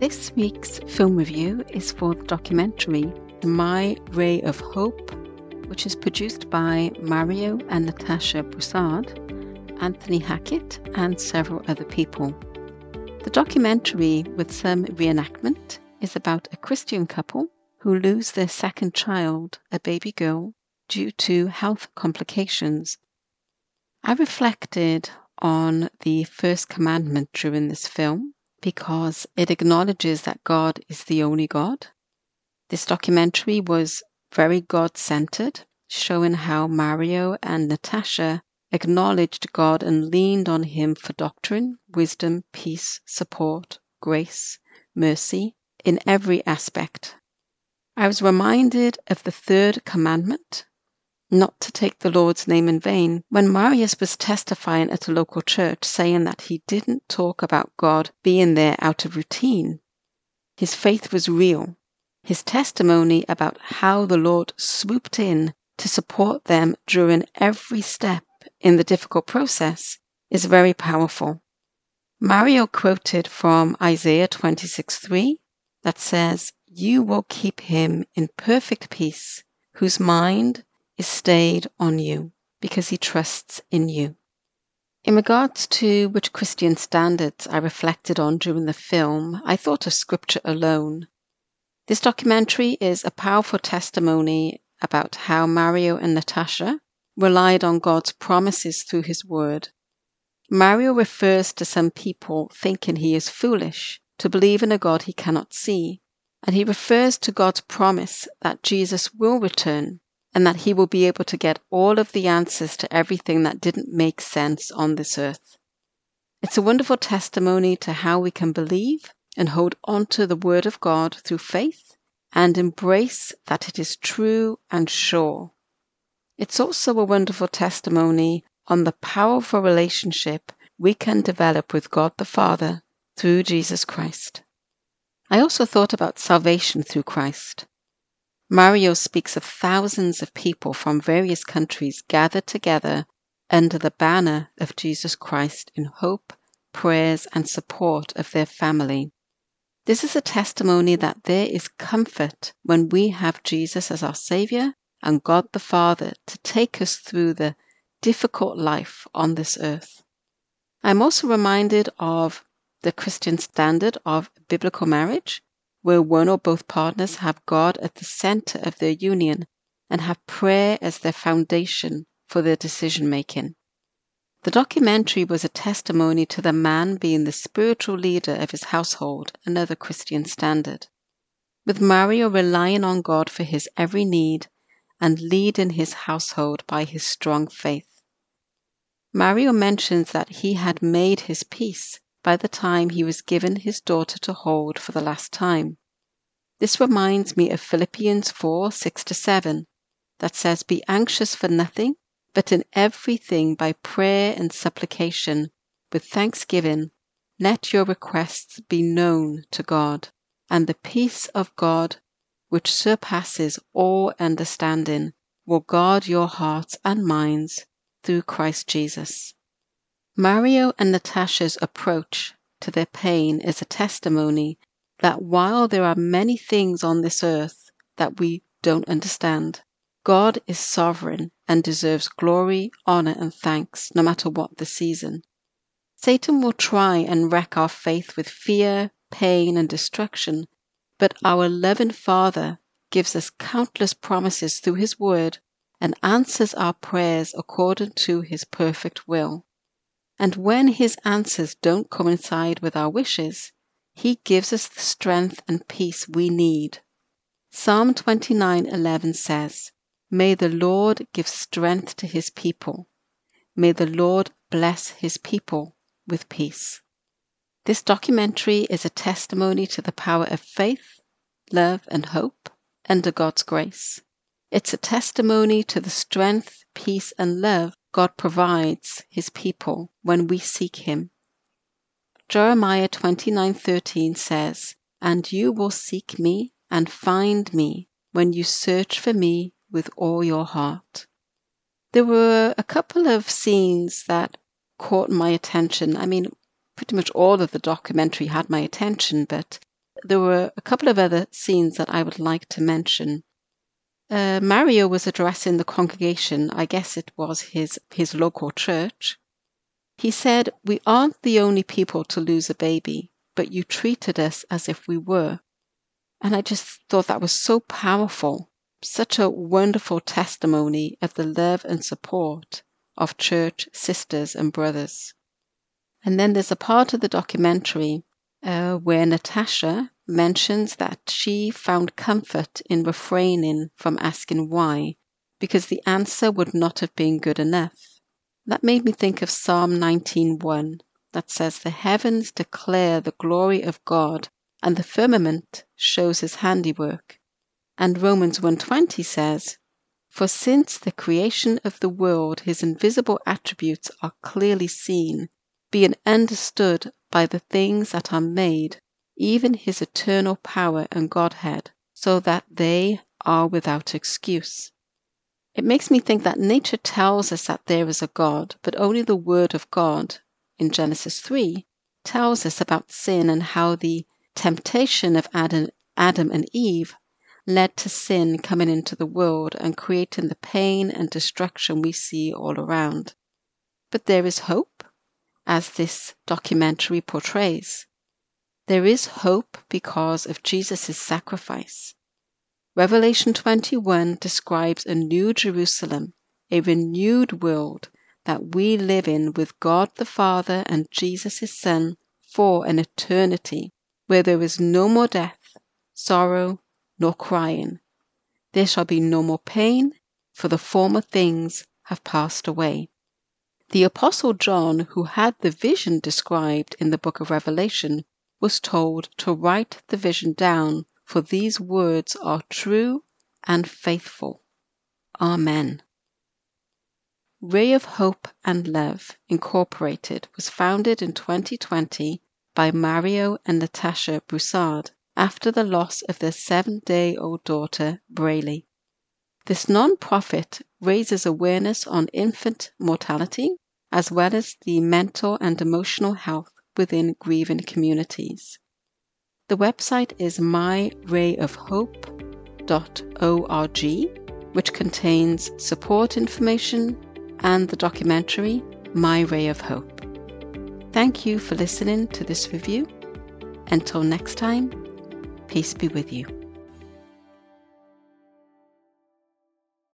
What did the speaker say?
This week's film review is for the documentary My Ray of Hope, which is produced by Mario and Natasha Broussard, Anthony Hackett, and several other people. The documentary, with some reenactment, is about a Christian couple who lose their second child, a baby girl, due to health complications. I reflected on the first commandment during this film because it acknowledges that God is the only God. This documentary was very God centered, showing how Mario and Natasha acknowledged God and leaned on Him for doctrine, wisdom, peace, support, grace, mercy in every aspect. I was reminded of the third commandment not to take the Lord's name in vain when Mario was testifying at a local church saying that he didn't talk about God being there out of routine. His faith was real. His testimony about how the Lord swooped in to support them during every step in the difficult process is very powerful. Mario quoted from Isaiah 26 3 that says, You will keep him in perfect peace, whose mind is stayed on you because he trusts in you. In regards to which Christian standards I reflected on during the film, I thought of scripture alone. This documentary is a powerful testimony about how Mario and Natasha relied on God's promises through his word. Mario refers to some people thinking he is foolish to believe in a God he cannot see, and he refers to God's promise that Jesus will return and that he will be able to get all of the answers to everything that didn't make sense on this earth. It's a wonderful testimony to how we can believe and hold on to the Word of God through faith and embrace that it is true and sure. It's also a wonderful testimony on the powerful relationship we can develop with God the Father through Jesus Christ. I also thought about salvation through Christ. Mario speaks of thousands of people from various countries gathered together under the banner of Jesus Christ in hope, prayers, and support of their family. This is a testimony that there is comfort when we have Jesus as our Savior and God the Father to take us through the difficult life on this earth. I'm also reminded of the Christian standard of biblical marriage where one or both partners have God at the center of their union and have prayer as their foundation for their decision making. The documentary was a testimony to the man being the spiritual leader of his household, another Christian standard. With Mario relying on God for his every need and leading his household by his strong faith. Mario mentions that he had made his peace by the time he was given his daughter to hold for the last time. This reminds me of Philippians 4 6 to 7, that says, Be anxious for nothing, but in everything by prayer and supplication, with thanksgiving, let your requests be known to God, and the peace of God, which surpasses all understanding, will guard your hearts and minds through Christ Jesus. Mario and Natasha's approach to their pain is a testimony that while there are many things on this earth that we don't understand, God is sovereign and deserves glory, honor, and thanks no matter what the season. Satan will try and wreck our faith with fear, pain, and destruction, but our loving Father gives us countless promises through His Word and answers our prayers according to His perfect will. And when his answers don't coincide with our wishes, he gives us the strength and peace we need. Psalm 29:11 says, "May the Lord give strength to his people. May the Lord bless his people with peace." This documentary is a testimony to the power of faith, love, and hope under God's grace. It's a testimony to the strength, peace, and love God provides his people when we seek him. Jeremiah 29:13 says, "And you will seek me and find me when you search for me with all your heart." There were a couple of scenes that caught my attention. I mean, pretty much all of the documentary had my attention, but there were a couple of other scenes that I would like to mention. Uh, Mario was addressing the congregation, I guess it was his, his local church. He said, We aren't the only people to lose a baby, but you treated us as if we were. And I just thought that was so powerful, such a wonderful testimony of the love and support of church sisters and brothers. And then there's a part of the documentary uh, where Natasha mentions that she found comfort in refraining from asking why, because the answer would not have been good enough. That made me think of Psalm 19:1 that says, The heavens declare the glory of God, and the firmament shows his handiwork. And Romans 1:20 says, For since the creation of the world his invisible attributes are clearly seen, being understood by the things that are made, even his eternal power and Godhead, so that they are without excuse. It makes me think that nature tells us that there is a God, but only the Word of God in Genesis 3 tells us about sin and how the temptation of Adam, Adam and Eve led to sin coming into the world and creating the pain and destruction we see all around. But there is hope, as this documentary portrays. There is hope because of Jesus' sacrifice. Revelation 21 describes a new Jerusalem, a renewed world that we live in with God the Father and Jesus his Son for an eternity, where there is no more death, sorrow, nor crying. There shall be no more pain, for the former things have passed away. The Apostle John, who had the vision described in the book of Revelation, was told to write the vision down, for these words are true and faithful. Amen. Ray of Hope and Love Incorporated was founded in 2020 by Mario and Natasha Broussard after the loss of their seven day old daughter, Braylee. This non profit raises awareness on infant mortality as well as the mental and emotional health within grieving communities. The website is myrayofhope.org, which contains support information and the documentary My Ray of Hope. Thank you for listening to this review. Until next time, peace be with you.